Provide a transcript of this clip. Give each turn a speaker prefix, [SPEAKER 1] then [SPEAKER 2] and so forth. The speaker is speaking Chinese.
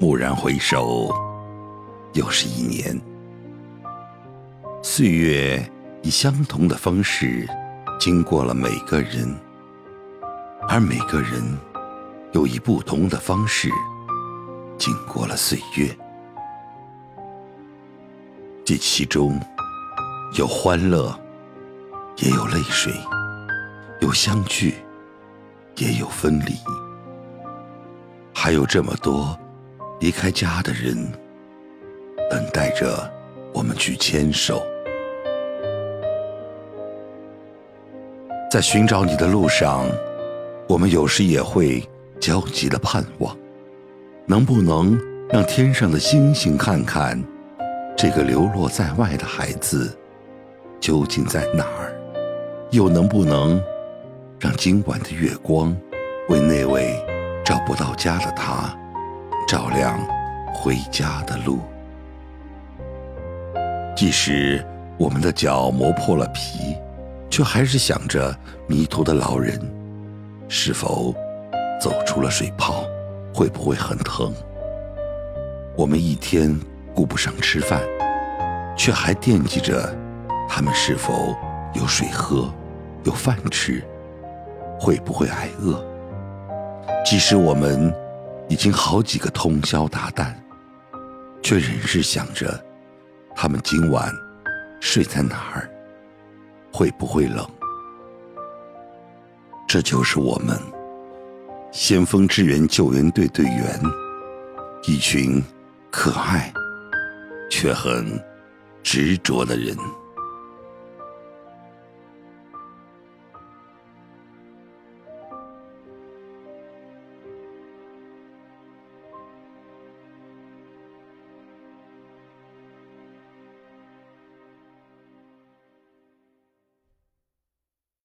[SPEAKER 1] 蓦然回首，又是一年。岁月以相同的方式经过了每个人，而每个人又以不同的方式经过了岁月。这其中有欢乐，也有泪水；有相聚，也有分离。还有这么多离开家的人，等待着我们去牵手。在寻找你的路上，我们有时也会焦急的盼望，能不能让天上的星星看看，这个流落在外的孩子究竟在哪儿？又能不能让今晚的月光为那位找不到家的他照亮回家的路？即使我们的脚磨破了皮。却还是想着迷途的老人，是否走出了水泡，会不会很疼？我们一天顾不上吃饭，却还惦记着他们是否有水喝，有饭吃，会不会挨饿？即使我们已经好几个通宵达旦，却仍是想着他们今晚睡在哪儿。会不会冷？这就是我们先锋支援救援队队员，一群可爱却很执着的人。